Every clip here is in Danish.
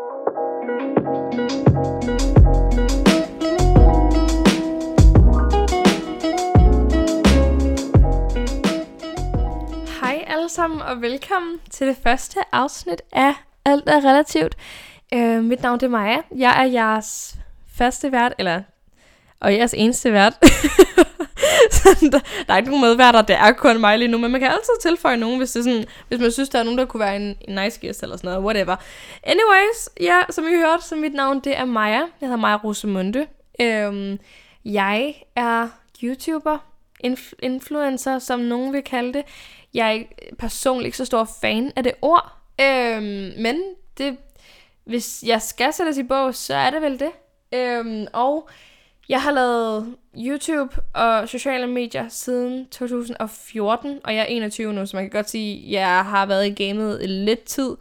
Hej alle sammen og velkommen til det første afsnit af Alt er relativt. Øh, mit navn det er Maja. Jeg er jeres første vært, eller og jeres eneste vært. der, er ikke nogen medværter, det er kun mig lige nu, men man kan altid tilføje nogen, hvis, det er sådan, hvis man synes, der er nogen, der kunne være en, en nice guest eller sådan noget, whatever. Anyways, ja, som I hørte, så mit navn det er Maja. Jeg hedder Maja Rosemunde. Øhm, jeg er YouTuber, inf- influencer, som nogen vil kalde det. Jeg er personligt ikke så stor fan af det ord, øhm, men det, hvis jeg skal sættes i bog, så er det vel det. Øhm, og jeg har lavet YouTube og sociale medier siden 2014, og jeg er 21 nu, så man kan godt sige, at jeg har været i gamet lidt tid.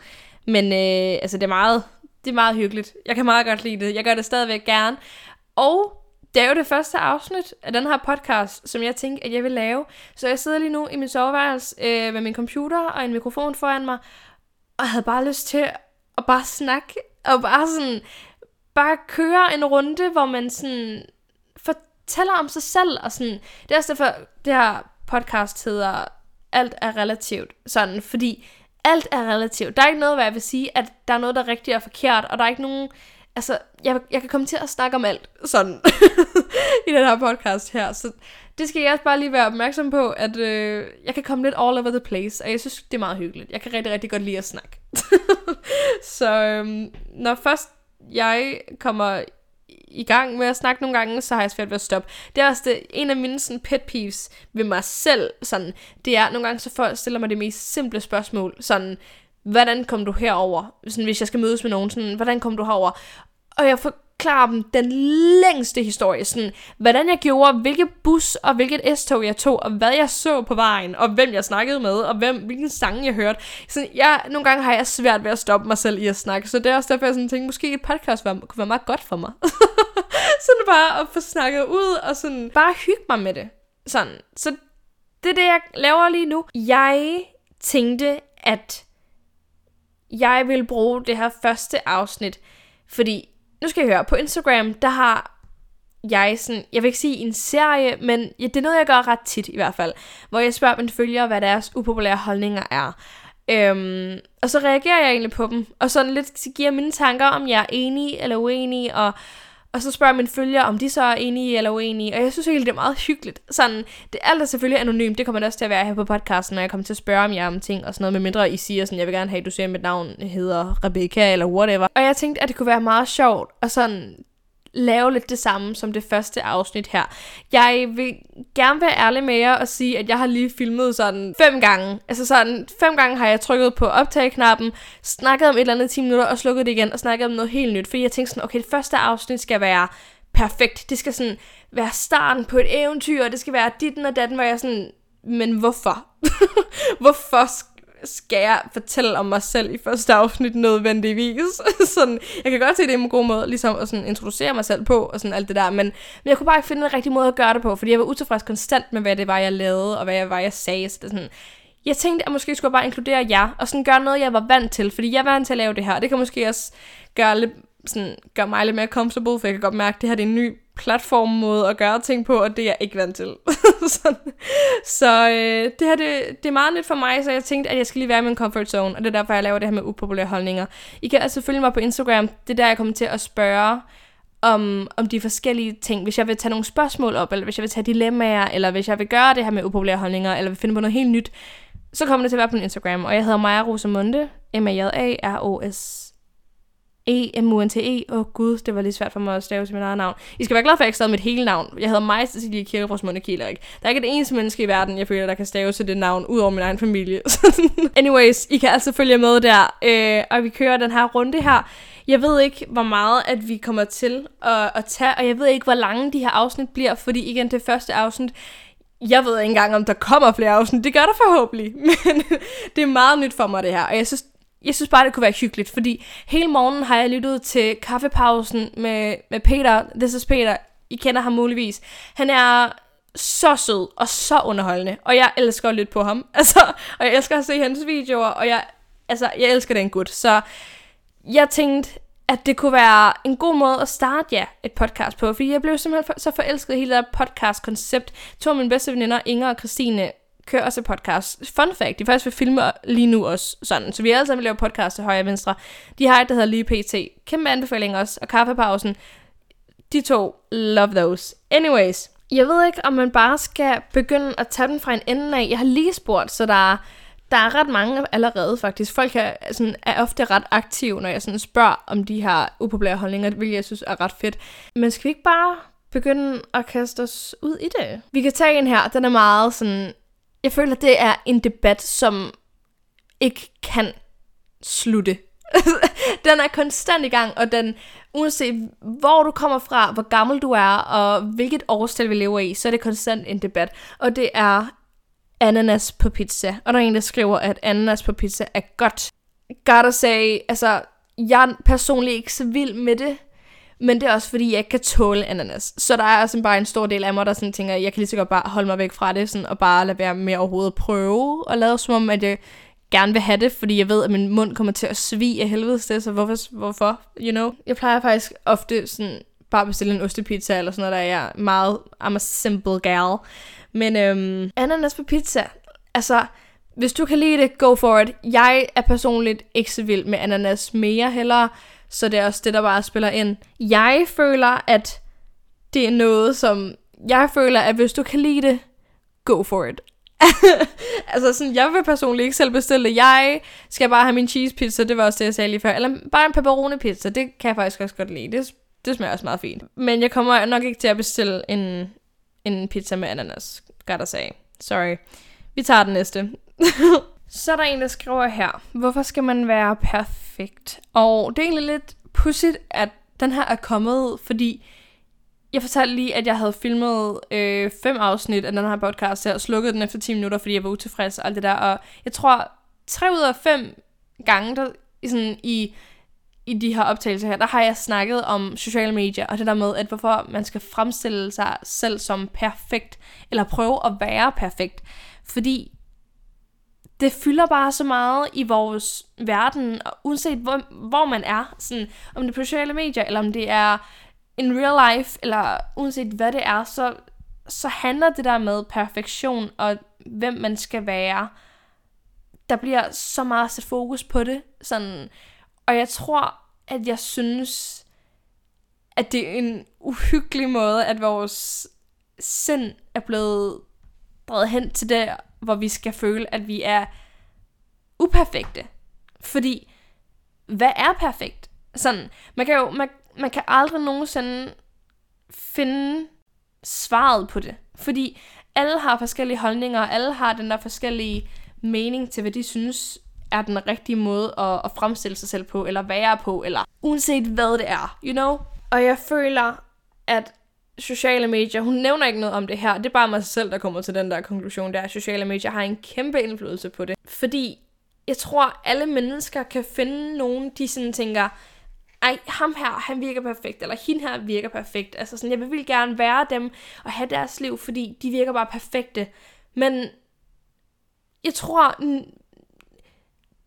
Men øh, altså, det er, meget, det er meget hyggeligt. Jeg kan meget godt lide det. Jeg gør det stadigvæk gerne. Og det er jo det første afsnit af den her podcast, som jeg tænkte, at jeg vil lave. Så jeg sidder lige nu i min soveværelse øh, med min computer og en mikrofon foran mig, og jeg havde bare lyst til at bare snakke, og bare sådan, bare køre en runde, hvor man sådan fortæller om sig selv, og sådan, det er også derfor, det her podcast hedder Alt er relativt, sådan, fordi alt er relativt. Der er ikke noget, hvad jeg vil sige, at der er noget, der er rigtigt og forkert, og der er ikke nogen, altså, jeg, jeg kan komme til at snakke om alt, sådan, i den her podcast her, så det skal jeg også bare lige være opmærksom på, at øh, jeg kan komme lidt all over the place, og jeg synes, det er meget hyggeligt. Jeg kan rigtig, rigtig godt lide at snakke. så øhm, når først jeg kommer i gang med at snakke nogle gange, så har jeg svært ved at stoppe. Det er også det, en af mine sådan, pet peeves ved mig selv, sådan, det er, nogle gange så folk stiller mig det mest simple spørgsmål, sådan, hvordan kom du herover? Sådan, hvis jeg skal mødes med nogen, sådan, hvordan kom du herover? Og jeg får forklare dem den længste historie, sådan, hvordan jeg gjorde, hvilke bus og hvilket S-tog jeg tog, og hvad jeg så på vejen, og hvem jeg snakkede med, og hvem, hvilken sang jeg hørte. Sådan, jeg, nogle gange har jeg svært ved at stoppe mig selv i at snakke, så det er også derfor, jeg sådan tænkte, måske et podcast var, kunne være meget godt for mig. sådan bare at få snakket ud, og sådan bare hygge mig med det. Sådan, så det er det, jeg laver lige nu. Jeg tænkte, at jeg vil bruge det her første afsnit, fordi nu skal jeg høre, på Instagram, der har jeg sådan, jeg vil ikke sige en serie, men ja, det er noget, jeg gør ret tit i hvert fald, hvor jeg spørger mine følgere, hvad deres upopulære holdninger er. Øhm, og så reagerer jeg egentlig på dem, og sådan lidt giver mine tanker, om jeg er enig eller uenig, og og så spørger mine følgere, om de så er enige eller uenige. Og jeg synes egentlig, det er meget hyggeligt. Sådan, det alt er selvfølgelig anonymt. Det kommer det også til at være her på podcasten, når jeg kommer til at spørge om jer om ting og sådan noget. Med mindre I siger sådan, jeg vil gerne have, at du ser mit navn hedder Rebecca eller whatever. Og jeg tænkte, at det kunne være meget sjovt. Og sådan lave lidt det samme som det første afsnit her. Jeg vil gerne være ærlig med jer og sige, at jeg har lige filmet sådan fem gange. Altså sådan fem gange har jeg trykket på optageknappen, snakket om et eller andet 10 minutter og slukket det igen og snakket om noget helt nyt. Fordi jeg tænkte sådan, okay, det første afsnit skal være perfekt. Det skal sådan være starten på et eventyr, og det skal være dit og datten, hvor jeg sådan, men hvorfor? hvorfor skal jeg fortælle om mig selv i første afsnit nødvendigvis. sådan, jeg kan godt se, det er en god måde ligesom at sådan introducere mig selv på, og sådan alt det der, men, men jeg kunne bare ikke finde en rigtig måde at gøre det på, fordi jeg var utilfreds konstant med, hvad det var, jeg lavede, og hvad jeg var, jeg sagde. Så det sådan, jeg tænkte, at måske skulle jeg bare inkludere jer, og sådan gøre noget, jeg var vant til, fordi jeg er vant til at lave det her, og det kan måske også gøre, lidt, sådan, gør mig lidt mere comfortable, for jeg kan godt mærke, at det her det er en ny platformmåde at gøre ting på, og det er jeg ikke vant til. så øh, det her, det, det er meget nyt for mig, så jeg tænkte, at jeg skal lige være i min comfort zone, og det er derfor, jeg laver det her med upopulære holdninger. I kan altså følge mig på Instagram, det er der, jeg kommer til at spørge om, om de forskellige ting. Hvis jeg vil tage nogle spørgsmål op, eller hvis jeg vil tage dilemmaer, eller hvis jeg vil gøre det her med upopulære holdninger, eller vil finde på noget helt nyt, så kommer det til at være på min Instagram, og jeg hedder Maja Rosamunde, m a j a r o s E-M-U-N-T-E. Åh oh, gud, det var lidt svært for mig at stave til mit eget navn. I skal være glad for, at jeg ikke stadig mit hele navn. Jeg hedder Maja Cecilie Kirkebrors Der er ikke et eneste menneske i verden, jeg føler, der kan stave til det navn, udover min egen familie. Anyways, I kan altså følge med der, øh, og vi kører den her runde her. Jeg ved ikke, hvor meget at vi kommer til at, at tage, og jeg ved ikke, hvor lange de her afsnit bliver, fordi igen, det første afsnit, jeg ved ikke engang, om der kommer flere afsnit. Det gør der forhåbentlig, men det er meget nyt for mig, det her. Og jeg synes, jeg synes bare, det kunne være hyggeligt, fordi hele morgenen har jeg lyttet til kaffepausen med, med Peter. This is Peter. I kender ham muligvis. Han er så sød og så underholdende, og jeg elsker at lytte på ham. Altså, og jeg elsker at se hans videoer, og jeg, altså, jeg elsker den gut. Så jeg tænkte, at det kunne være en god måde at starte ja, et podcast på, fordi jeg blev simpelthen så forelsket i hele det podcast-koncept. To af mine bedste veninder, Inger og Christine, kører også et podcast. Fun fact, de faktisk vil filme lige nu også sådan, så vi alle sammen laver podcast til højre og venstre. De har et, der hedder Lige PT. Kæmpe anbefaling også, og kaffepausen. De to, love those. Anyways, jeg ved ikke, om man bare skal begynde at tage den fra en ende af. Jeg har lige spurgt, så der er, der er ret mange allerede faktisk. Folk er, sådan, er ofte ret aktive, når jeg sådan spørger om de her upopulære holdninger, hvilket jeg synes er ret fedt. Men skal vi ikke bare begynde at kaste os ud i det? Vi kan tage en her, den er meget sådan... Jeg føler, det er en debat, som ikke kan slutte. den er konstant i gang, og den, uanset hvor du kommer fra, hvor gammel du er, og hvilket årstal vi lever i, så er det konstant en debat. Og det er ananas på pizza. Og der er en, der skriver, at ananas på pizza er godt. Gotta say, altså, jeg er personligt ikke så vild med det, men det er også fordi, jeg ikke kan tåle ananas. Så der er også bare en stor del af mig, der sådan tænker, jeg kan lige så godt bare holde mig væk fra det, sådan, og bare lade være med overhovedet prøve, og lade som om, at jeg gerne vil have det, fordi jeg ved, at min mund kommer til at svige af helvede sted, så hvorfor, hvorfor, you know? Jeg plejer faktisk ofte sådan bare bestille en ostepizza eller sådan noget, der er meget, I'm a simple gal. Men øhm, ananas på pizza, altså, hvis du kan lide det, go for it. Jeg er personligt ikke så vild med ananas mere heller, så det er også det, der bare spiller ind. Jeg føler, at det er noget, som... Jeg føler, at hvis du kan lide det, go for it. altså sådan, jeg vil personligt ikke selv bestille det. Jeg skal bare have min cheese pizza, det var også det, jeg sagde lige før. Eller bare en pepperoni pizza, det kan jeg faktisk også godt lide. Det, det smager også meget fint. Men jeg kommer nok ikke til at bestille en, en pizza med ananas, gotta say. Sorry. Vi tager den næste. Så er der en, der skriver her, hvorfor skal man være perfekt? Og det er egentlig lidt pudsigt, at den her er kommet, fordi jeg fortalte lige, at jeg havde filmet øh, fem afsnit af den her podcast her, og slukket den efter 10 minutter, fordi jeg var utilfreds og alt det der. Og jeg tror, tre ud af fem gange der, sådan, i, i de her optagelser her, der har jeg snakket om sociale medier, og det der med, at hvorfor man skal fremstille sig selv som perfekt, eller prøve at være perfekt. Fordi det fylder bare så meget i vores verden, og uanset hvor, hvor man er, sådan, om det er på sociale medier, eller om det er in real life, eller uanset hvad det er, så, så handler det der med perfektion og hvem man skal være. Der bliver så meget sat fokus på det. Sådan, og jeg tror, at jeg synes, at det er en uhyggelig måde, at vores sind er blevet drevet hen til det, hvor vi skal føle, at vi er uperfekte. Fordi, hvad er perfekt? Sådan, man kan jo, man, man kan aldrig nogensinde finde svaret på det. Fordi alle har forskellige holdninger, og alle har den der forskellige mening til, hvad de synes er den rigtige måde at, at fremstille sig selv på, eller være på, eller uanset hvad det er, you know? Og jeg føler, at sociale medier, hun nævner ikke noget om det her, det er bare mig selv, der kommer til den der konklusion, der at sociale medier har en kæmpe indflydelse på det. Fordi jeg tror, alle mennesker kan finde nogen, de sådan tænker, ej, ham her, han virker perfekt, eller hende her virker perfekt. Altså sådan, jeg vil gerne være dem og have deres liv, fordi de virker bare perfekte. Men jeg tror,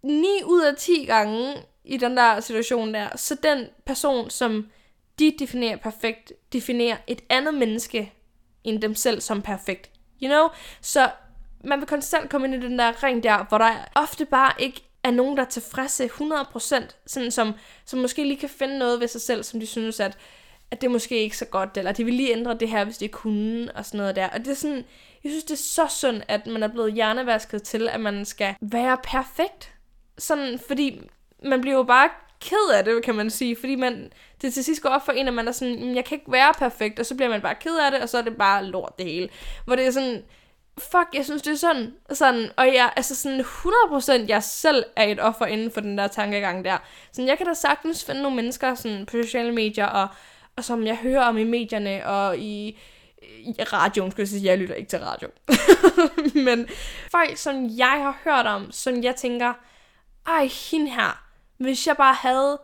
9 ud af 10 gange i den der situation der, så den person, som de definerer perfekt, definerer et andet menneske end dem selv som perfekt. You know? Så man vil konstant komme ind i den der ring der, hvor der ofte bare ikke er nogen, der er tilfredse 100%, sådan som, som måske lige kan finde noget ved sig selv, som de synes, at, at det måske ikke så godt, eller de vil lige ændre det her, hvis de kunne, og sådan noget der. Og det er sådan, jeg synes, det er så synd, at man er blevet hjernevasket til, at man skal være perfekt. Sådan, fordi man bliver jo bare ked af det, kan man sige, fordi man, det til sidst går op for en, at man er sådan, mm, jeg kan ikke være perfekt, og så bliver man bare ked af det, og så er det bare lort det hele. Hvor det er sådan, fuck, jeg synes, det er sådan, sådan og jeg, altså sådan 100% jeg selv er et offer inden for den der tankegang der. Så jeg kan da sagtens finde nogle mennesker sådan, på sociale medier, og, og som jeg hører om i medierne, og i, i radioen, skulle jeg sige, jeg lytter ikke til radio. Men folk, som jeg har hørt om, som jeg tænker, ej, hende her, hvis jeg bare havde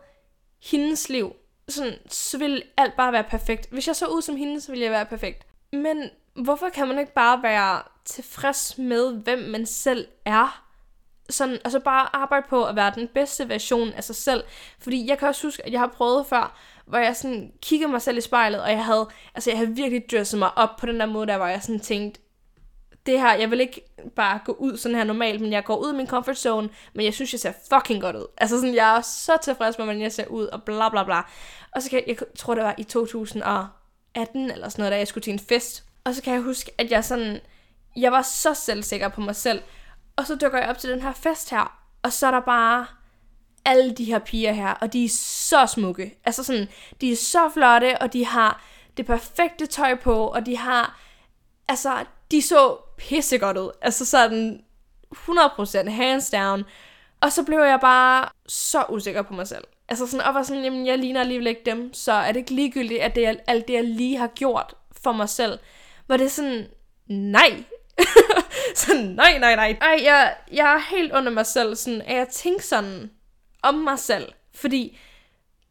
hendes liv, sådan, så ville alt bare være perfekt. Hvis jeg så ud som hende, så ville jeg være perfekt. Men hvorfor kan man ikke bare være tilfreds med, hvem man selv er? sådan, altså bare arbejde på at være den bedste version af sig selv. Fordi jeg kan også huske, at jeg har prøvet før, hvor jeg sådan kiggede mig selv i spejlet, og jeg havde, altså jeg havde virkelig dresset mig op på den der måde, der hvor jeg sådan tænkte, det her, jeg vil ikke bare gå ud sådan her normalt, men jeg går ud af min comfort zone, men jeg synes, jeg ser fucking godt ud. Altså sådan, jeg er så tilfreds med, hvordan jeg ser ud, og bla bla bla. Og så kan jeg, jeg tror, det var i 2018 eller sådan noget, da jeg skulle til en fest. Og så kan jeg huske, at jeg sådan, jeg var så selvsikker på mig selv. Og så dukker jeg op til den her fest her, og så er der bare alle de her piger her, og de er så smukke. Altså sådan, de er så flotte, og de har det perfekte tøj på, og de har, altså, de så pissegodt ud. Altså sådan 100% hands down. Og så blev jeg bare så usikker på mig selv. Altså sådan, og var sådan, jamen jeg ligner alligevel ikke dem, så er det ikke ligegyldigt, at det er alt det, jeg lige har gjort for mig selv. Var det sådan, nej. så nej, nej, nej. Ej, jeg, jeg er helt under mig selv, sådan, at jeg tænker sådan om mig selv. Fordi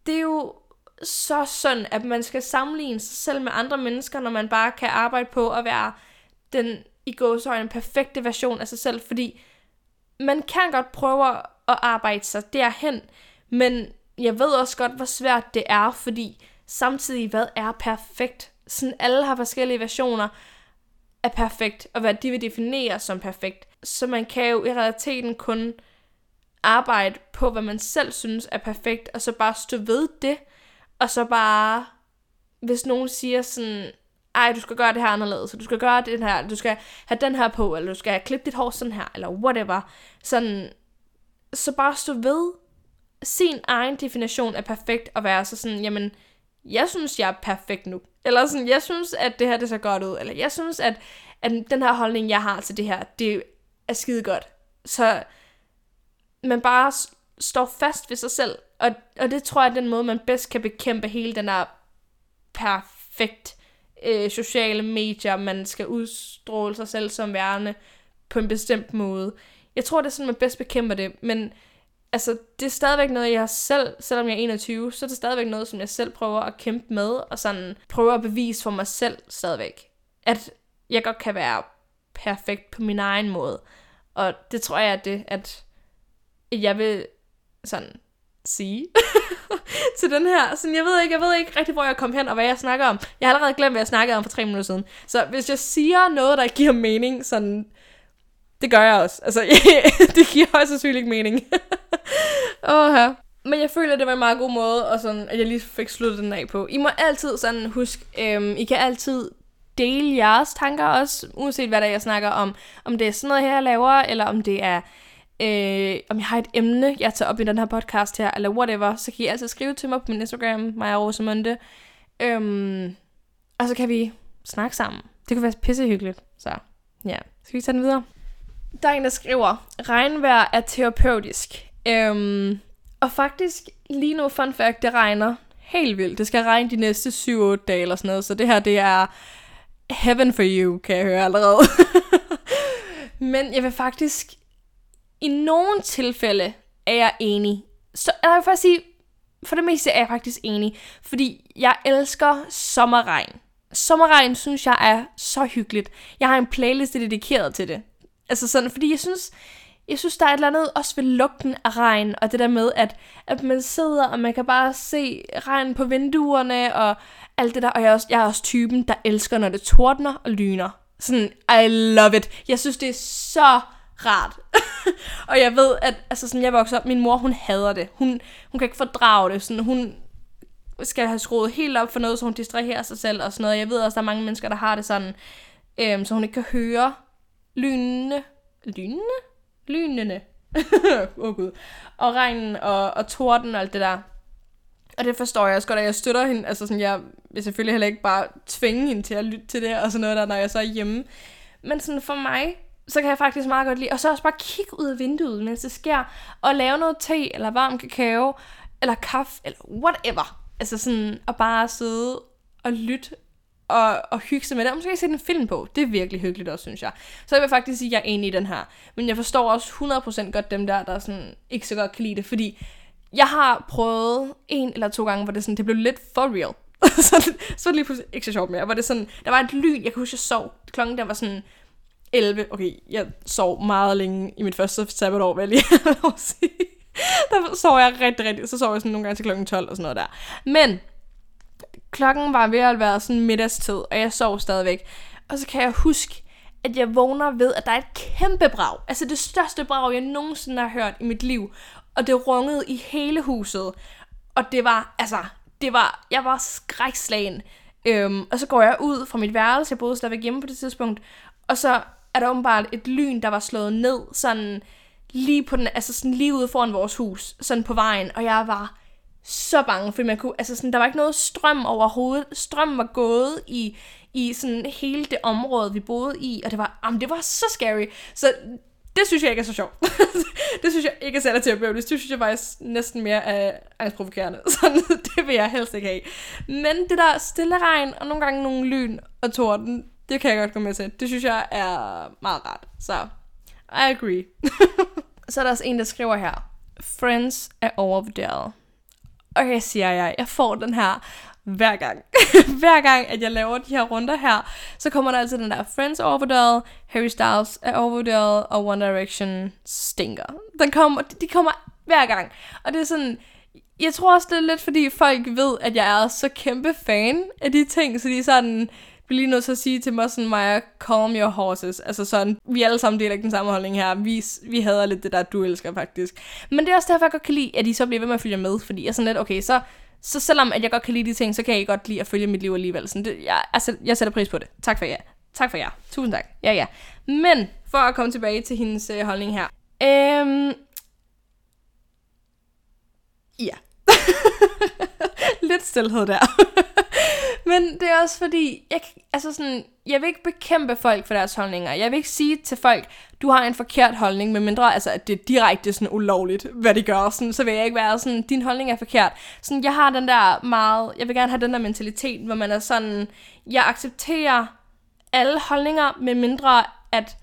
det er jo så sådan, at man skal sammenligne sig selv med andre mennesker, når man bare kan arbejde på at være den i gåsøjne perfekte version af sig selv, fordi man kan godt prøve at arbejde sig derhen, men jeg ved også godt, hvor svært det er, fordi samtidig, hvad er perfekt? Sådan alle har forskellige versioner af perfekt, og hvad de vil definere som perfekt. Så man kan jo i realiteten kun arbejde på, hvad man selv synes er perfekt, og så bare stå ved det, og så bare, hvis nogen siger sådan, ej, du skal gøre det her anderledes, så du skal gøre det her, du skal have den her på, eller du skal klippe dit hår sådan her, eller whatever. Sådan, så bare stå ved sin egen definition af perfekt, og være så sådan, jamen, jeg synes, jeg er perfekt nu. Eller sådan, jeg synes, at det her, det ser godt ud. Eller jeg synes, at, at den her holdning, jeg har til det her, det er skide godt. Så man bare står fast ved sig selv. Og, og det tror jeg er den måde, man bedst kan bekæmpe hele den her perfekt øh, sociale medier, man skal udstråle sig selv som værende på en bestemt måde. Jeg tror, det er sådan, man bedst bekæmper det, men altså, det er stadigvæk noget, jeg selv, selvom jeg er 21, så er det stadigvæk noget, som jeg selv prøver at kæmpe med, og sådan prøver at bevise for mig selv stadigvæk, at jeg godt kan være perfekt på min egen måde. Og det tror jeg, at det, at jeg vil sådan sige til den her. Sådan, jeg ved ikke, jeg ved ikke rigtig, hvor jeg kom hen og hvad jeg snakker om. Jeg har allerede glemt, hvad jeg snakkede om for tre minutter siden. Så hvis jeg siger noget, der giver mening, sådan, det gør jeg også. Altså, det giver også sandsynligt ikke mening. Åh, her. Men jeg føler, det var en meget god måde, og sådan, at jeg lige fik sluttet den af på. I må altid sådan huske, øhm, I kan altid dele jeres tanker også, uanset hvad der jeg snakker om. Om det er sådan noget her, jeg laver, eller om det er øh, om jeg har et emne, jeg tager op i den her podcast her, eller whatever, så kan I altid skrive til mig på min Instagram, Maja Rosamunde. Øhm, og så kan vi snakke sammen. Det kunne være pissehyggeligt. Så ja, skal vi tage den videre? Der er en, der skriver, regnvejr er terapeutisk. Øhm, og faktisk, lige nu, fun fact, det regner helt vildt. Det skal regne de næste 7-8 dage eller sådan noget, så det her, det er heaven for you, kan jeg høre allerede. Men jeg vil faktisk i nogle tilfælde er jeg enig. Så jeg vil faktisk sige, for det meste er jeg faktisk enig, fordi jeg elsker sommerregn. Sommerregn synes jeg er så hyggeligt. Jeg har en playlist dedikeret til det. Altså sådan, fordi jeg synes, jeg synes, der er et eller andet også ved lugten af regn, og det der med, at, at man sidder, og man kan bare se regn på vinduerne, og alt det der. Og jeg er, også, jeg er også typen, der elsker, når det tordner og lyner. Sådan, I love it. Jeg synes, det er så rart. og jeg ved, at altså sådan, jeg voksede op, min mor, hun hader det. Hun, hun kan ikke fordrage det. Sådan, hun skal have skruet helt op for noget, så hun distraherer sig selv og sådan noget. Jeg ved også, der er mange mennesker, der har det sådan, øhm, så hun ikke kan høre lynene. Lynene? Lynene. Åh oh, gud. Og regnen og, og torden og alt det der. Og det forstår jeg også godt, at jeg støtter hende. Altså sådan, jeg vil selvfølgelig heller ikke bare tvinge hende til at lytte til det og sådan noget der, når jeg så er hjemme. Men sådan for mig, så kan jeg faktisk meget godt lide. Og så også bare kigge ud af vinduet, mens det sker, og lave noget te, eller varm kakao, eller kaffe, eller whatever. Altså sådan, at bare sidde og lytte og, og hygge sig med det. Og måske sætte en film på. Det er virkelig hyggeligt også, synes jeg. Så jeg vil faktisk sige, at jeg er enig i den her. Men jeg forstår også 100% godt dem der, der sådan ikke så godt kan lide det. Fordi jeg har prøvet en eller to gange, hvor det, sådan, det blev lidt for real. så, så var det lige pludselig ikke så sjovt mere. Hvor det sådan, der var et lyn, jeg kunne huske, jeg sov. Klokken der var sådan 11. Okay, jeg sov meget længe i mit første sabbatår, vil jeg lige at sige. Der sov jeg rigtig, rigtig. Så sov jeg sådan nogle gange til klokken 12 og sådan noget der. Men klokken var ved at være sådan middagstid, og jeg sov stadigvæk. Og så kan jeg huske, at jeg vågner ved, at der er et kæmpe brag. Altså det største brag, jeg nogensinde har hørt i mit liv. Og det rungede i hele huset. Og det var, altså, det var, jeg var skrækslagen. Øhm, og så går jeg ud fra mit værelse, jeg boede stadigvæk hjemme på det tidspunkt, og så er der åbenbart et lyn, der var slået ned, sådan lige på den, altså sådan lige ude foran vores hus, sådan på vejen, og jeg var så bange, fordi man kunne, altså sådan, der var ikke noget strøm overhovedet. Strøm var gået i, i sådan hele det område, vi boede i, og det var, jamen, det var så scary. Så det synes jeg ikke er så sjovt. det synes jeg ikke er særligt til at Det synes jeg faktisk næsten mere er angstprovokerende. Så det vil jeg helst ikke have. Men det der stille regn, og nogle gange nogle lyn og torden, det kan jeg godt gå med til. Det synes jeg er meget rart. Så, I agree. så er der også en, der skriver her. Friends er overvurderet. Okay, siger jeg, jeg får den her hver gang. hver gang, at jeg laver de her runder her, så kommer der altid den der Friends overvurderet, Harry Styles er overvurderet, og One Direction stinker. Den kommer, de kommer hver gang. Og det er sådan, jeg tror også, det er lidt fordi folk ved, at jeg er så kæmpe fan af de ting, så de er sådan, bliver lige nødt til at sige til mig sådan, Maja, calm your horses. Altså sådan, vi alle sammen deler ikke den samme holdning her. Vi, vi hader lidt det der, du elsker faktisk. Men det er også derfor, jeg godt kan lide, at I så bliver ved med at følge med. Fordi jeg er sådan lidt, okay, så, så selvom at jeg godt kan lide de ting, så kan jeg godt lide at følge mit liv alligevel. Sådan, det, jeg, altså, jeg sætter pris på det. Tak for jer. Tak for jer. Tusind tak. Ja, ja. Men for at komme tilbage til hendes øh, holdning her. Øhm, ja. Lidt stillhed der. Men det er også fordi, jeg, altså sådan, jeg vil ikke bekæmpe folk for deres holdninger. Jeg vil ikke sige til folk, du har en forkert holdning, medmindre altså, at det er direkte sådan ulovligt, hvad de gør. Sådan, så vil jeg ikke være sådan, din holdning er forkert. Sådan, jeg har den der meget, jeg vil gerne have den der mentalitet, hvor man er sådan, jeg accepterer alle holdninger, medmindre at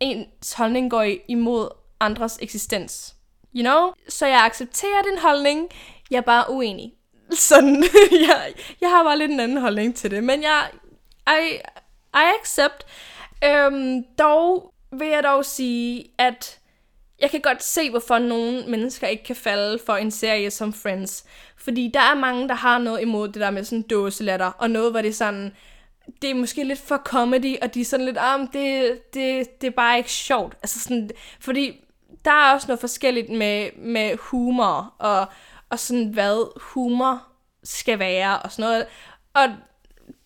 ens holdning går imod andres eksistens. You know? Så jeg accepterer din holdning, jeg er bare uenig. Sådan, jeg, jeg har bare lidt en anden holdning til det, men jeg, I, I accept. Øhm, dog vil jeg dog sige, at jeg kan godt se, hvorfor nogle mennesker ikke kan falde for en serie som Friends. Fordi der er mange, der har noget imod det der med sådan dåselatter, og noget, hvor det er sådan, det er måske lidt for comedy, og de er sådan lidt, ah, det, det, det er bare ikke sjovt. Altså sådan, fordi der er også noget forskelligt med, med humor, og, og sådan, hvad humor skal være, og sådan noget. Og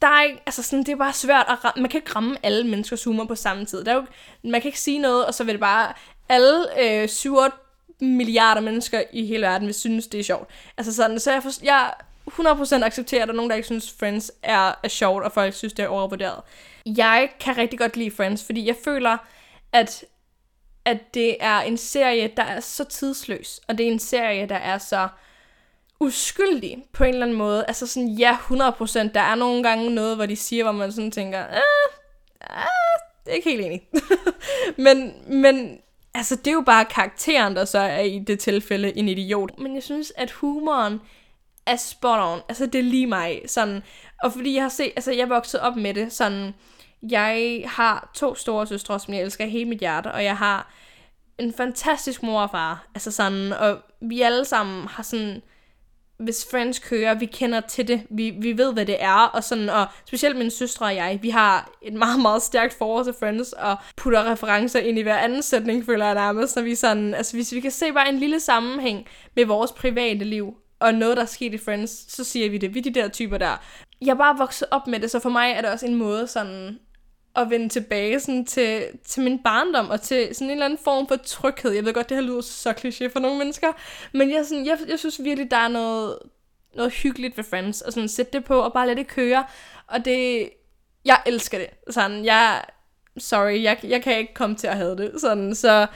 der er ikke, altså sådan, det er bare svært at ramme, man kan ikke ramme alle menneskers humor på samme tid. Der er jo, man kan ikke sige noget, og så vil det bare, alle øh, 7 milliarder mennesker i hele verden vil synes, det er sjovt. Altså sådan, så jeg, for, jeg 100% accepterer, at der er nogen, der ikke synes, Friends er, er sjovt, og folk synes, det er overvurderet. Jeg kan rigtig godt lide Friends, fordi jeg føler, at at det er en serie, der er så tidsløs, og det er en serie, der er så uskyldig på en eller anden måde. Altså sådan, ja, 100%. Der er nogle gange noget, hvor de siger, hvor man sådan tænker, ah, ah, det er ikke helt enig. men, men altså, det er jo bare karakteren, der så er i det tilfælde en idiot. Men jeg synes, at humoren er spot on. Altså, det er lige mig. Sådan, og fordi jeg har set, altså, jeg er vokset op med det, sådan, jeg har to store søstre, som jeg elsker hele mit hjerte, og jeg har en fantastisk mor og far. Altså sådan, og vi alle sammen har sådan, hvis Friends kører, vi kender til det, vi, vi ved, hvad det er, og sådan, og specielt min søstre og jeg, vi har et meget, meget stærkt forhold til Friends, og putter referencer ind i hver anden sætning, føler jeg nærmest, når vi sådan, altså hvis vi kan se bare en lille sammenhæng med vores private liv, og noget, der er sket i Friends, så siger vi det. Vi er de der typer der. Jeg er bare vokset op med det, så for mig er det også en måde sådan at vende tilbage sådan, til, til min barndom, og til sådan en eller anden form for tryghed. Jeg ved godt, det her lyder så kliché for nogle mennesker, men jeg, sådan, jeg, jeg synes virkelig, der er noget, noget hyggeligt ved Friends, og sådan sætte det på, og bare lade det køre, og det, jeg elsker det. Sådan, jeg, sorry, jeg, jeg kan ikke komme til at have det. Sådan, så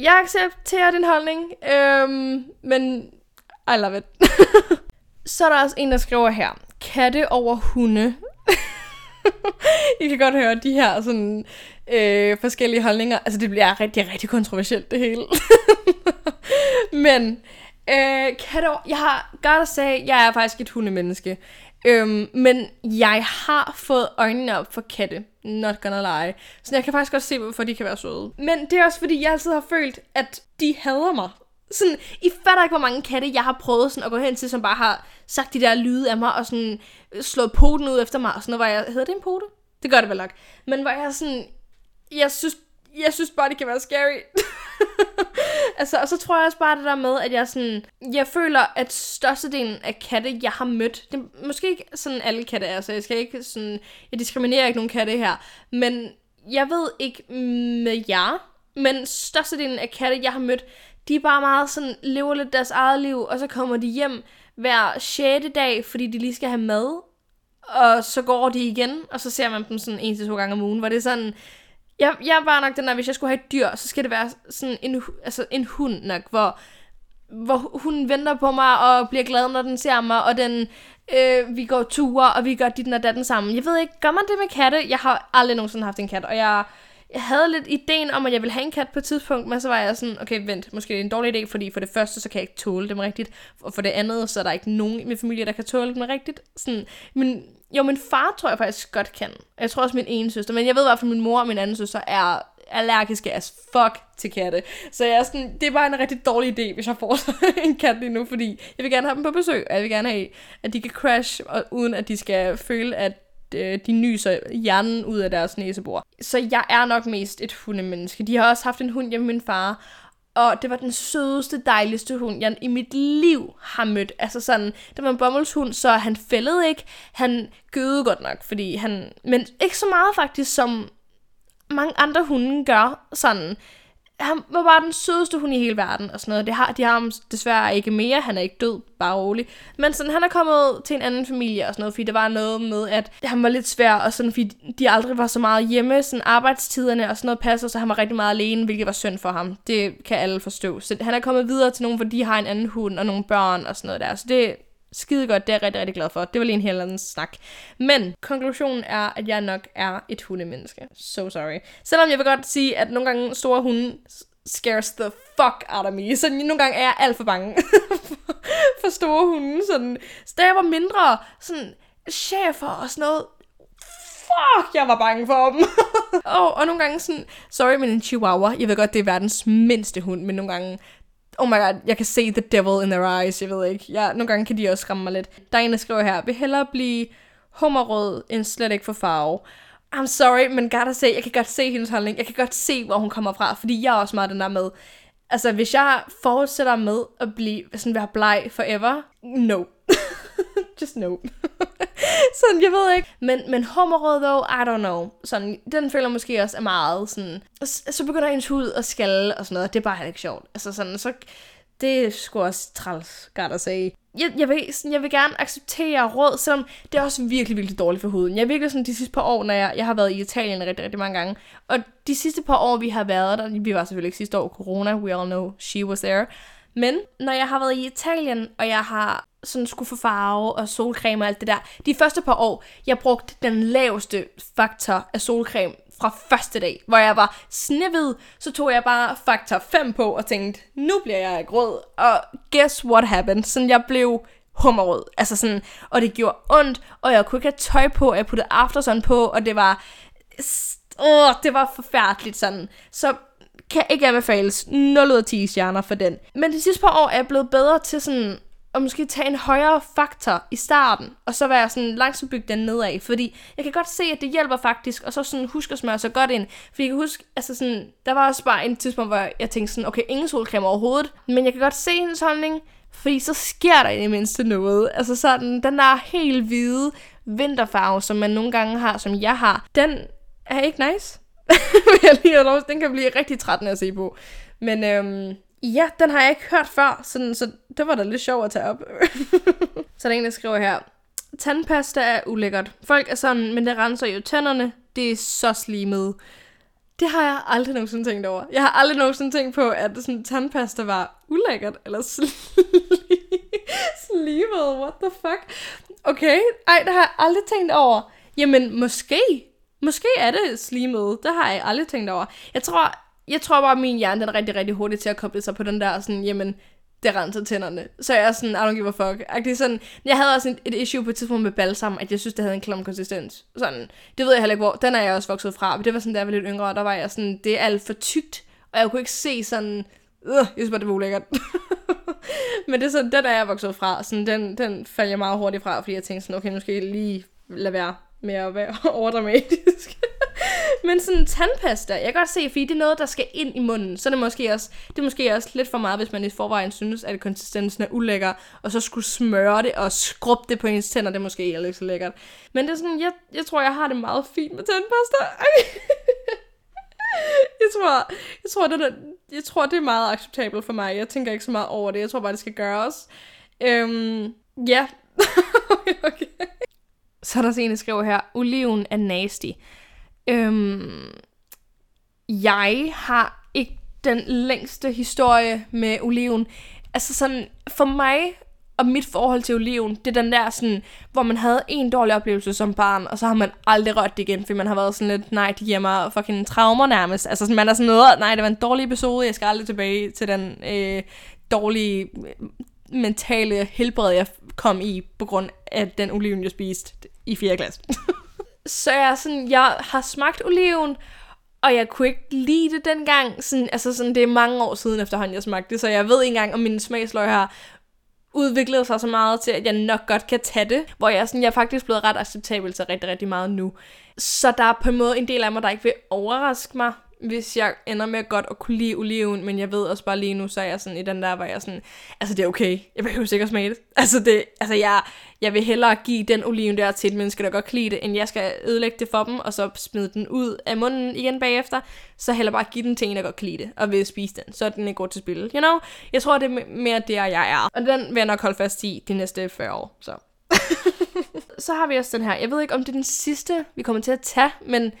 jeg accepterer din holdning, øhm, men I love it. så er der også en, der skriver her, katte over hunde I kan godt høre de her sådan, øh, forskellige holdninger. Altså, det bliver rigtig, rigtig kontroversielt, det hele. Men, øh, kan du, jeg har godt at sige, jeg er faktisk et hundemenneske. Øhm, men jeg har fået øjnene op for katte. Not gonna lie. Så jeg kan faktisk godt se, hvorfor de kan være søde. Men det er også fordi, jeg altid har følt, at de hader mig. Sådan, I fatter ikke, hvor mange katte, jeg har prøvet sådan, at gå hen til, som bare har sagt de der lyde af mig, og sådan øh, slået poten ud efter mig, og sådan noget, hvor jeg, hedder det en pote? Det gør det vel nok. Men hvor jeg sådan, jeg synes, jeg synes bare, det kan være scary. altså, og så tror jeg også bare det der med, at jeg sådan, jeg føler, at størstedelen af katte, jeg har mødt, det er måske ikke sådan alle katte er, så jeg skal ikke sådan, jeg diskriminerer ikke nogen katte her, men jeg ved ikke med jer, men størstedelen af katte, jeg har mødt, de er bare meget sådan, lever lidt deres eget liv, og så kommer de hjem hver 6. dag, fordi de lige skal have mad, og så går de igen, og så ser man dem sådan en til to gange om ugen, hvor det er sådan, jeg, jeg er bare nok den der, hvis jeg skulle have et dyr, så skal det være sådan en, altså en hund nok, hvor, hvor hun venter på mig og bliver glad, når den ser mig, og den, øh, vi går ture, og vi gør dit og datten sammen. Jeg ved ikke, gør man det med katte? Jeg har aldrig nogensinde haft en kat, og jeg, jeg havde lidt ideen om, at jeg ville have en kat på et tidspunkt, men så var jeg sådan, okay, vent, måske det er en dårlig idé, fordi for det første, så kan jeg ikke tåle dem rigtigt, og for det andet, så er der ikke nogen i min familie, der kan tåle dem rigtigt. Sådan, men jo, min far tror jeg faktisk godt kan. Jeg tror også min ene søster, men jeg ved i hvert fald, at min mor og min anden søster er allergiske as fuck til katte. Så jeg er sådan, det er bare en rigtig dårlig idé, hvis jeg får en kat lige nu, fordi jeg vil gerne have dem på besøg, og jeg vil gerne have, at de kan crash, og, uden at de skal føle, at Øh, de nyser hjernen ud af deres næsebor. Så jeg er nok mest et hundemenneske. De har også haft en hund hjemme med min far, og det var den sødeste, dejligste hund, jeg i mit liv har mødt. Altså sådan, det var en bommelshund, så han fældede ikke. Han gøde godt nok, fordi han... Men ikke så meget faktisk, som mange andre hunde gør. Sådan, han var bare den sødeste hund i hele verden og sådan noget. Det har, de har ham desværre ikke mere. Han er ikke død, bare rolig. Men sådan, han er kommet til en anden familie og sådan noget, fordi der var noget med, at han var lidt svær, og sådan, fordi de aldrig var så meget hjemme. Sådan arbejdstiderne og sådan noget passer, så han var rigtig meget alene, hvilket var synd for ham. Det kan alle forstå. Så han er kommet videre til nogen, hvor de har en anden hund og nogle børn og sådan noget der. Så det, skide godt, det er jeg rigtig, rigtig glad for. Det var lige en helt anden snak. Men konklusionen er, at jeg nok er et hundemenneske. So sorry. Selvom jeg vil godt sige, at nogle gange store hunde scares the fuck out of me. Så nogle gange er jeg alt for bange for store hunde. Sådan. Så da jeg var mindre, sådan chefer og sådan noget, fuck, jeg var bange for dem. oh, og nogle gange sådan, sorry, men en chihuahua, jeg ved godt, det er verdens mindste hund, men nogle gange, oh my god, jeg kan se the devil in their eyes, jeg ved ikke. Ja, nogle gange kan de også skræmme mig lidt. Der er en, der skriver her, vil hellere blive hummerrød, end slet ikke få farve. I'm sorry, men gotta say, jeg kan godt se hendes holdning. Jeg kan godt se, hvor hun kommer fra, fordi jeg er også meget den der med, altså hvis jeg fortsætter med at blive, sådan være bleg forever, no. Just no. sådan, jeg ved ikke. Men, men hummerød, though, I don't know. Sådan, den føler måske også er meget sådan... Så begynder ens hud at skalle og sådan noget. Det er bare ikke sjovt. Altså sådan, så... Det er sgu også træls, godt at sige. Jeg, jeg, vil, sådan, jeg vil gerne acceptere råd, selvom det er også virkelig, virkelig dårligt for huden. Jeg er virkelig sådan de sidste par år, når jeg, jeg har været i Italien rigtig, rigtig mange gange. Og de sidste par år, vi har været der, vi var selvfølgelig ikke sidste år, corona, we all know she was there. Men når jeg har været i Italien, og jeg har sådan skulle få farve og solcreme og alt det der. De første par år, jeg brugte den laveste faktor af solcreme fra første dag, hvor jeg var snivet, så tog jeg bare faktor 5 på og tænkte, nu bliver jeg ikke rød. Og guess what happened? Sådan jeg blev hummerrød. Altså sådan, og det gjorde ondt, og jeg kunne ikke have tøj på, og jeg puttede aftersun på, og det var, åh, det var forfærdeligt sådan. Så kan ikke anbefales 0 ud af 10 stjerner for den. Men de sidste par år er jeg blevet bedre til sådan at måske tage en højere faktor i starten, og så være sådan langsomt bygge den nedad, fordi jeg kan godt se, at det hjælper faktisk, og så sådan huske at smøre så godt ind, fordi jeg kan huske, altså sådan, der var også bare en tidspunkt, hvor jeg tænkte sådan, okay, ingen solcreme overhovedet, men jeg kan godt se hendes holdning, fordi så sker der i det mindste noget. Altså sådan, den der helt hvide vinterfarve, som man nogle gange har, som jeg har, den er ikke nice. jeg lige den kan blive rigtig træt at se på. Men øhm, ja, den har jeg ikke hørt før, sådan, så det var da lidt sjovt at tage op. så er en, der skriver her. Tandpasta er ulækkert. Folk er sådan, men det renser jo tænderne. Det er så slimet. Det har jeg aldrig nogensinde tænkt over. Jeg har aldrig nogensinde tænkt på, at sådan, tandpasta var ulækkert, eller slimet. What the fuck? Okay, ej, det har jeg aldrig tænkt over. Jamen, måske. Måske er det slimet. Det har jeg aldrig tænkt over. Jeg tror, jeg tror bare, at min hjerne den er rigtig, rigtig hurtig til at koble sig på den der sådan, jamen, det renser tænderne. Så jeg er sådan, I don't give a fuck. Det er sådan, jeg havde også et, et issue på et tidspunkt med balsam, at jeg synes, det havde en klam konsistens. Sådan, det ved jeg heller ikke hvor. Den er jeg også vokset fra, men det var sådan, da jeg var lidt yngre, der var jeg sådan, det er alt for tykt, og jeg kunne ikke se sådan, øh, jeg synes bare, det var ulækkert. men det er sådan, den er jeg vokset fra, sådan, den, den faldt jeg meget hurtigt fra, fordi jeg tænkte sådan, okay, nu skal jeg lige lade være med at være overdramatisk. Men sådan tandpasta, jeg kan godt se, fordi det er noget, der skal ind i munden. Så er det måske også, det er måske også lidt for meget, hvis man i forvejen synes, at konsistensen er ulækker, og så skulle smøre det og skrubbe det på ens tænder, det er måske ikke så lækkert. Men det er sådan, jeg, jeg tror, jeg har det meget fint med tandpasta. jeg tror, jeg tror, det er, jeg tror, det er meget acceptabelt for mig. Jeg tænker ikke så meget over det. Jeg tror bare, det skal gøres. Øhm, ja. okay. Så er der en, der skriver her, oliven er nasty. Øhm, jeg har ikke den længste historie med oliven. Altså sådan, for mig og mit forhold til oliven, det er den der sådan, hvor man havde en dårlig oplevelse som barn, og så har man aldrig rørt det igen, fordi man har været sådan lidt, nej, de giver mig fucking traumer nærmest. Altså sådan, man er sådan noget, nej, det var en dårlig episode, jeg skal aldrig tilbage til den øh, dårlige øh, mentale helbred, jeg kom i, på grund af den oliven, jeg spiste i 4. klasse. så jeg, sådan, jeg har smagt oliven, og jeg kunne ikke lide det dengang. Sådan, altså sådan, det er mange år siden efterhånden, jeg smagte det, så jeg ved ikke engang, om min smagsløg har udviklet sig så meget til, at jeg nok godt kan tage det. Hvor jeg, sådan, jeg er faktisk blevet ret acceptabel til rigtig, rigtig meget nu. Så der er på en måde en del af mig, der ikke vil overraske mig hvis jeg ender med godt at kunne lide oliven, men jeg ved også bare lige nu, så er jeg sådan i den der, hvor jeg sådan, altså det er okay, jeg behøver sikkert smage det. Altså, det, altså jeg, jeg vil hellere give den oliven der til et menneske, der godt kan lide det, end jeg skal ødelægge det for dem, og så smide den ud af munden igen bagefter, så heller bare give den til en, der godt kan lide det, og vil spise den, så er den ikke god til spil, you know? Jeg tror, det er mere der, jeg er. Og den vil jeg nok holde fast i de næste 40 år, så. så har vi også den her. Jeg ved ikke, om det er den sidste, vi kommer til at tage, men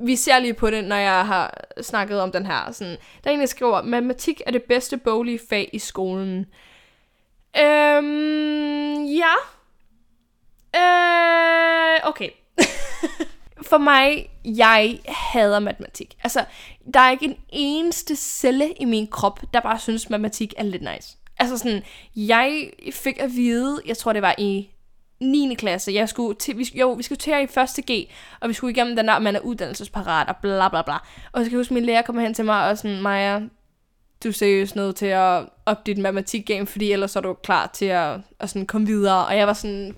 vi ser lige på det, når jeg har snakket om den her. Sådan, der er en, der skriver, matematik er det bedste boglige fag i skolen. Øhm, ja. Øh, okay. For mig, jeg hader matematik. Altså, der er ikke en eneste celle i min krop, der bare synes, matematik er lidt nice. Altså sådan, jeg fik at vide, jeg tror det var i 9. klasse, jeg skulle til, vi, jo, vi skulle til i første G, og vi skulle igennem den der, man er uddannelsesparat, og bla bla bla. Og så kan jeg huske, min lærer kommer hen til mig og sådan, Maja, du er seriøst nødt til at op dit matematik-game, fordi ellers er du klar til at, at sådan komme videre. Og jeg var sådan,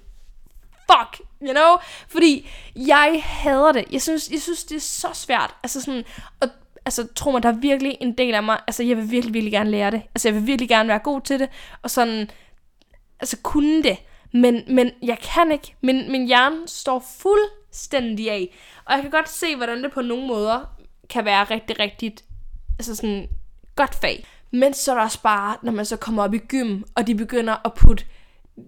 fuck, you know? Fordi jeg hader det. Jeg synes, jeg synes det er så svært. Altså sådan, og, altså tro mig, der er virkelig en del af mig, altså jeg vil virkelig, virkelig gerne lære det. Altså jeg vil virkelig gerne være god til det, og sådan, altså kunne det. Men, men jeg kan ikke. Min, min hjerne står fuldstændig af. Og jeg kan godt se, hvordan det på nogle måder kan være rigtig, rigtig altså sådan, godt fag. Men så er der også bare, når man så kommer op i gym, og de begynder at putte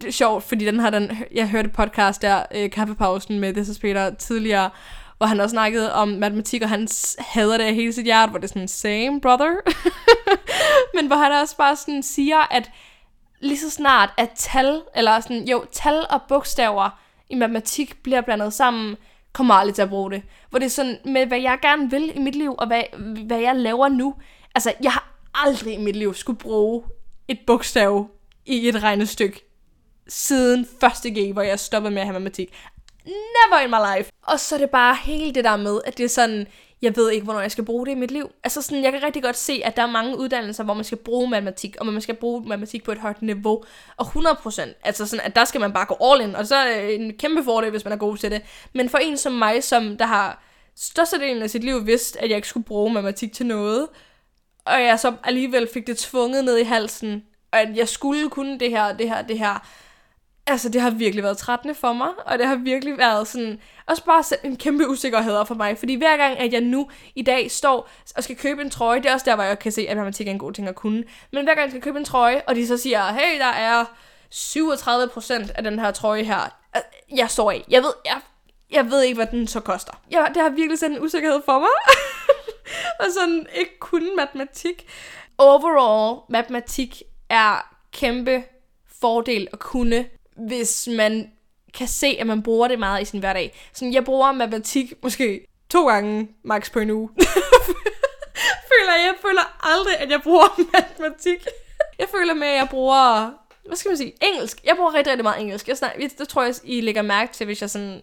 det er sjovt, fordi den har den, jeg hørte podcast der, øh, kaffepausen med This Peter tidligere, hvor han også snakkede om matematik, og han hader det af hele sit hjerte, hvor det er sådan, same brother. Men hvor han også bare sådan siger, at lige så snart at tal, eller sådan, jo, tal og bogstaver i matematik bliver blandet sammen, kommer aldrig til at bruge det. Hvor det er sådan, med hvad jeg gerne vil i mit liv, og hvad, hvad jeg laver nu. Altså, jeg har aldrig i mit liv skulle bruge et bogstav i et regnestykke siden første G, hvor jeg stoppede med at have matematik. Never in my life. Og så er det bare hele det der med, at det er sådan, jeg ved ikke, hvornår jeg skal bruge det i mit liv. Altså sådan, jeg kan rigtig godt se, at der er mange uddannelser, hvor man skal bruge matematik, og man skal bruge matematik på et højt niveau. Og 100%, altså sådan, at der skal man bare gå all in, og så er det en kæmpe fordel, hvis man er god til det. Men for en som mig, som der har størstedelen af sit liv vidst, at jeg ikke skulle bruge matematik til noget, og jeg så alligevel fik det tvunget ned i halsen, og at jeg skulle kunne det her, det her, det her, altså det har virkelig været trættende for mig, og det har virkelig været sådan, også bare en kæmpe usikkerhed for mig, fordi hver gang, at jeg nu i dag står og skal købe en trøje, det er også der, hvor jeg kan se, at matematik er en god ting at kunne, men hver gang jeg skal købe en trøje, og de så siger, hey, der er 37% af den her trøje her, øh, jeg står af, jeg ved, jeg, jeg ved ikke, hvad den så koster. Ja, det har virkelig sendt en usikkerhed for mig, og sådan ikke kun matematik. Overall, matematik er kæmpe fordel at kunne hvis man kan se, at man bruger det meget i sin hverdag. Sådan, jeg bruger matematik måske to gange max på en uge. føler jeg, føler aldrig, at jeg bruger matematik. jeg føler med, at jeg bruger, hvad skal man sige, engelsk. Jeg bruger rigtig, rigtig meget engelsk. Jeg snak, det tror jeg, I lægger mærke til, hvis jeg sådan,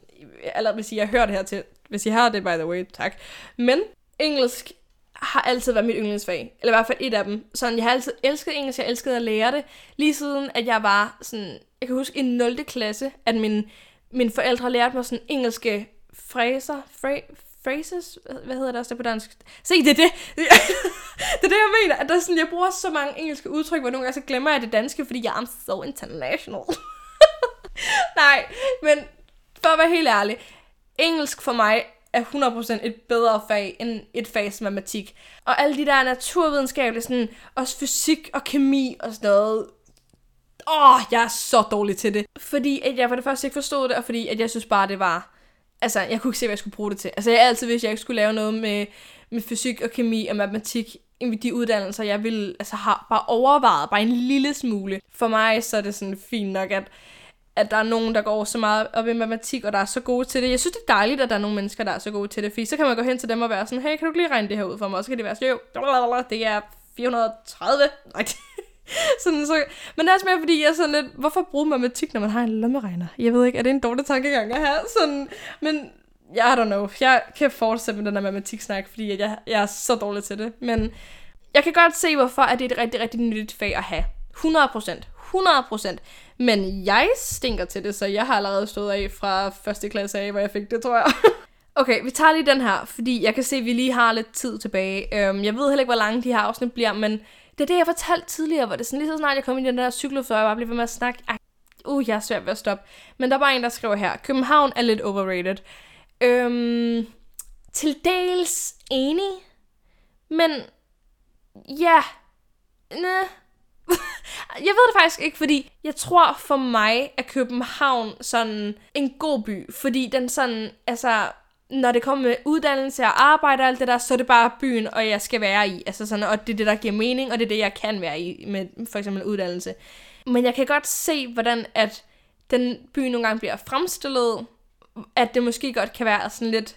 eller hvis I har hørt det her til, hvis I har det, by the way, tak. Men engelsk har altid været mit yndlingsfag. Eller i hvert fald et af dem. Sådan, jeg har altid elsket engelsk, jeg elskede at lære det. Lige siden, at jeg var sådan, jeg kan huske i 0. klasse, at min, mine forældre lærte mig sådan engelske fraser, fra, phrases, hvad hedder det også der på dansk? Se, det er det. det er det, jeg mener, at der sådan, jeg bruger så mange engelske udtryk, hvor nogle gange så glemmer jeg det danske, fordi jeg er so international. Nej, men for at være helt ærlig, engelsk for mig er 100% et bedre fag end et fag som matematik. Og alle de der naturvidenskabelige, sådan, også fysik og kemi og sådan noget, åh, oh, jeg er så dårlig til det. Fordi at jeg for det første ikke forstod det, og fordi at jeg synes bare, det var... Altså, jeg kunne ikke se, hvad jeg skulle bruge det til. Altså, jeg altid vidste, at jeg ikke skulle lave noget med, med fysik og kemi og matematik i de uddannelser, jeg ville, altså, har bare overvejet, bare en lille smule. For mig så er det sådan fint nok, at at der er nogen, der går så meget op i matematik, og der er så gode til det. Jeg synes, det er dejligt, at der er nogle mennesker, der er så gode til det, fordi så kan man gå hen til dem og være sådan, hey, kan du lige regne det her ud for mig? Og så kan det være sådan, jo, det er 430. Nej, sådan, så, men det er også mere, fordi jeg er sådan lidt, hvorfor bruge matematik, når man har en lommeregner? Jeg ved ikke, er det en dårlig tankegang at have? Sådan, men jeg yeah, don't know. Jeg kan fortsætte med den der matematiksnak, fordi jeg, jeg er så dårlig til det. Men jeg kan godt se, hvorfor at det er et rigtig, rigtig nyttigt fag at have. 100% 100%. Men jeg stinker til det, så jeg har allerede stået af fra første klasse af, hvor jeg fik det, tror jeg. okay, vi tager lige den her, fordi jeg kan se, at vi lige har lidt tid tilbage. Øhm, jeg ved heller ikke, hvor lange de her afsnit bliver, men det er det, jeg fortalte tidligere, hvor det sådan lige så snart jeg kom ind i den der cykel, så jeg bare blev ved med at snakke. Ej, uh, jeg er svært ved at stoppe. Men der er bare en, der skriver her, København er lidt overrated. Øhm, til dels enig, men ja, næh, jeg ved det faktisk ikke, fordi jeg tror for mig at København sådan en god by, fordi den sådan, altså, når det kommer med uddannelse og arbejde og alt det der, så er det bare byen, og jeg skal være i. Altså sådan, og det er det, der giver mening, og det er det, jeg kan være i med for eksempel uddannelse. Men jeg kan godt se, hvordan at den by nogle gange bliver fremstillet, at det måske godt kan være sådan lidt,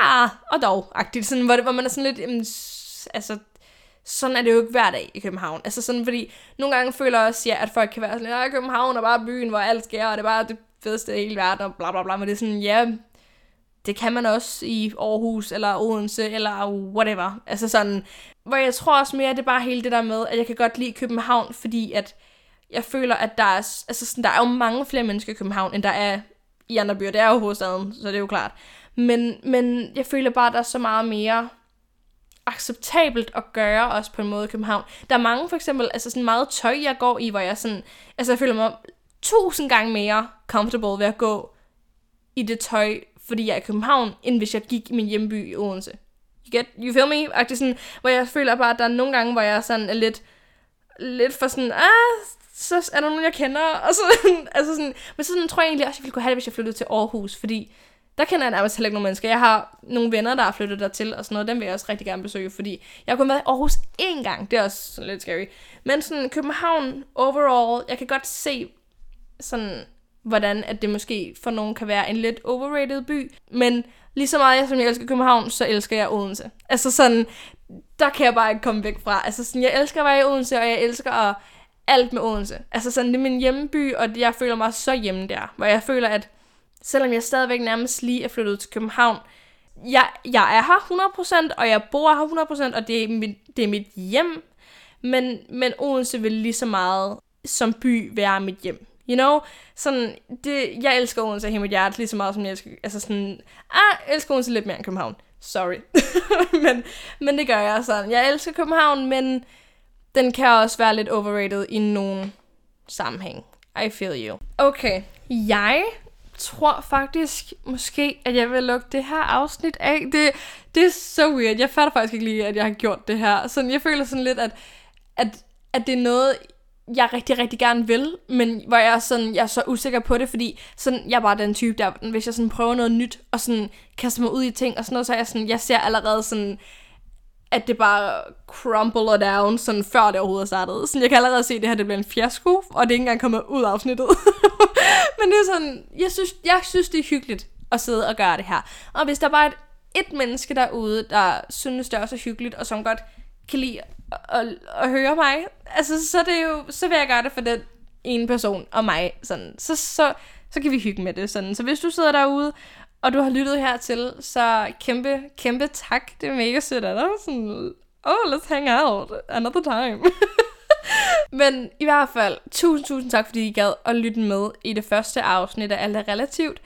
ah, og dog, agtigt, sådan, hvor, det, hvor man er sådan lidt, jamen, altså, sådan er det jo ikke hver dag i København. Altså sådan, fordi nogle gange føler jeg også, ja, at folk kan være sådan, ja, København er bare byen, hvor alt sker, og det er bare det fedeste i hele verden, og bla bla bla, men det er sådan, ja, det kan man også i Aarhus, eller Odense, eller whatever. Altså sådan, hvor jeg tror også mere, at det er bare hele det der med, at jeg kan godt lide København, fordi at jeg føler, at der er, altså sådan, der er jo mange flere mennesker i København, end der er i andre byer. Det er jo hovedstaden, så det er jo klart. Men, men jeg føler bare, at der er så meget mere acceptabelt at gøre også på en måde i København. Der er mange for eksempel, altså sådan meget tøj, jeg går i, hvor jeg sådan, altså jeg føler mig tusind gange mere comfortable ved at gå i det tøj, fordi jeg er i København, end hvis jeg gik i min hjemby i Odense. You, get, you feel me? Agtigt sådan, hvor jeg føler bare, at der er nogle gange, hvor jeg sådan er lidt, lidt for sådan, ah, så er der nogen, jeg kender, og så, altså sådan, men så sådan, tror jeg egentlig også, jeg ville kunne have det, hvis jeg flyttede til Aarhus, fordi der kender jeg nærmest heller ikke nogen mennesker. Jeg har nogle venner, der har flyttet der til og sådan noget. Dem vil jeg også rigtig gerne besøge, fordi jeg har kun været i Aarhus én gang. Det er også sådan lidt scary. Men sådan København overall, jeg kan godt se sådan, hvordan at det måske for nogen kan være en lidt overrated by. Men lige så meget som jeg elsker København, så elsker jeg Odense. Altså sådan, der kan jeg bare ikke komme væk fra. Altså sådan, jeg elsker at være i Odense, og jeg elsker at alt med Odense. Altså sådan, det er min hjemmeby, og jeg føler mig så hjemme der. Hvor jeg føler, at selvom jeg stadigvæk nærmest lige er flyttet til København. Jeg, jeg er her 100%, og jeg bor her 100%, og det er mit, det er mit hjem. Men, men Odense vil lige så meget som by være mit hjem. You know? Sådan, det, jeg elsker Odense af hele mit hjerte, lige så meget som jeg elsker, altså sådan, ah, jeg elsker Odense lidt mere end København. Sorry. men, men det gør jeg sådan. Jeg elsker København, men den kan også være lidt overrated i nogen sammenhæng. I feel you. Okay, jeg tror faktisk måske, at jeg vil lukke det her afsnit af. Det, det er så weird. Jeg fatter faktisk ikke lige, at jeg har gjort det her. Sådan, jeg føler sådan lidt, at, at, at det er noget, jeg rigtig, rigtig gerne vil, men hvor jeg er, sådan, jeg er så usikker på det, fordi sådan, jeg er bare den type, der, hvis jeg sådan prøver noget nyt, og sådan kaster mig ud i ting, og sådan noget, så er jeg sådan, jeg ser allerede sådan, at det bare crumbler down, sådan før det overhovedet er startet. Så jeg kan allerede se, at det her det bliver en fiasko, og det er ikke engang kommet ud af afsnittet. Men det er sådan, jeg synes, jeg synes, det er hyggeligt at sidde og gøre det her. Og hvis der bare er et, et menneske derude, der synes, det er også hyggeligt, og som godt kan lide at, at høre mig, altså, så, er det jo, så vil jeg gøre det for den ene person og mig. Sådan. Så, så, så kan vi hygge med det. Sådan. Så hvis du sidder derude, og du har lyttet hertil, så kæmpe, kæmpe tak. Det er mega sødt af dig. Sådan, oh, let's hang out another time. Men i hvert fald, tusind, tusind tak, fordi I gad at lytte med i det første afsnit af Alt er Relativt.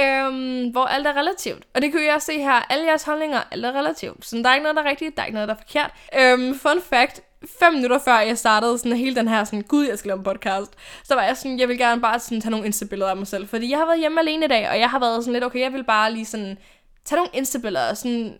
Øhm, hvor alt er relativt. Og det kan I også se her. Alle jeres holdninger, alt er relativt. Så der er ikke noget, der er rigtigt, der er ikke noget, der er forkert. Øhm, fun fact, fem minutter før jeg startede sådan hele den her sådan, gud, jeg skal lave en podcast, så var jeg sådan, jeg vil gerne bare sådan tage nogle instabilleder af mig selv, fordi jeg har været hjemme alene i dag, og jeg har været sådan lidt, okay, jeg vil bare lige sådan tage nogle instabilleder, sådan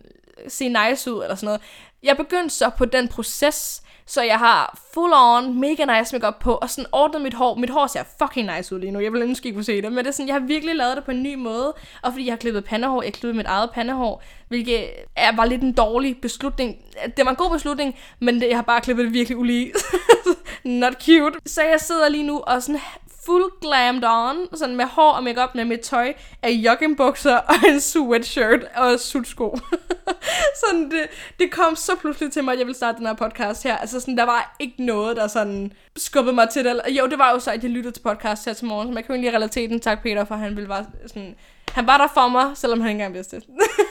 se nice ud, eller sådan noget. Jeg begyndte så på den proces, så jeg har full on, mega nice makeup på, og sådan ordnet mit hår. Mit hår ser fucking nice ud lige nu. Jeg vil ønske, I kunne se det. Men det er sådan, jeg har virkelig lavet det på en ny måde. Og fordi jeg har klippet pandehår, jeg klippede mit eget pandehår, hvilket er bare lidt en dårlig beslutning. Det var en god beslutning, men det, jeg har bare klippet det virkelig ulige. Not cute. Så jeg sidder lige nu og sådan full glammed on, sådan med hår og makeup med mit tøj af joggingbukser og en sweatshirt og sutsko. sådan det, det kom så pludselig til mig, at jeg ville starte den her podcast her. Altså sådan, der var ikke noget, der sådan skubbede mig til det. Jo, det var jo så, at jeg lyttede til podcast her til morgen, så man kan jo egentlig relatere den. Tak Peter, for han ville bare sådan... Han var der for mig, selvom han ikke engang vidste det.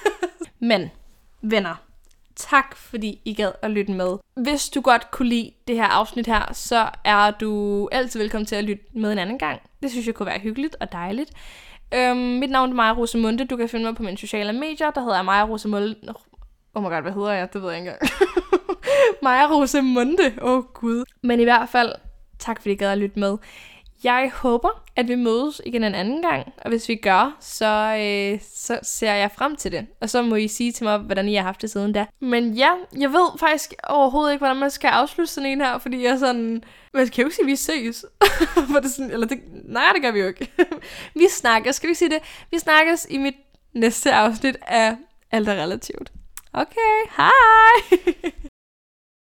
Men, venner, tak fordi I gad at lytte med. Hvis du godt kunne lide det her afsnit her, så er du altid velkommen til at lytte med en anden gang. Det synes jeg kunne være hyggeligt og dejligt. Øhm, mit navn er Maja Rosemunde. Du kan finde mig på mine sociale medier. Der hedder jeg Maja Rosemunde. Oh my god, hvad hedder jeg? Det ved jeg ikke engang. Maja Rosemunde. Åh oh, gud. Men i hvert fald, tak fordi I gad at lytte med. Jeg håber, at vi mødes igen en anden gang, og hvis vi gør, så, øh, så ser jeg frem til det. Og så må I sige til mig, hvordan I har haft det siden da. Men ja, jeg ved faktisk overhovedet ikke, hvordan man skal afslutte sådan en her, fordi jeg er sådan... Man kan jo ikke sige, at vi ses. For det sådan, eller det, nej, det gør vi jo ikke. vi snakkes, skal vi sige det? Vi snakkes i mit næste afsnit af Alt er relativt. Okay, hej!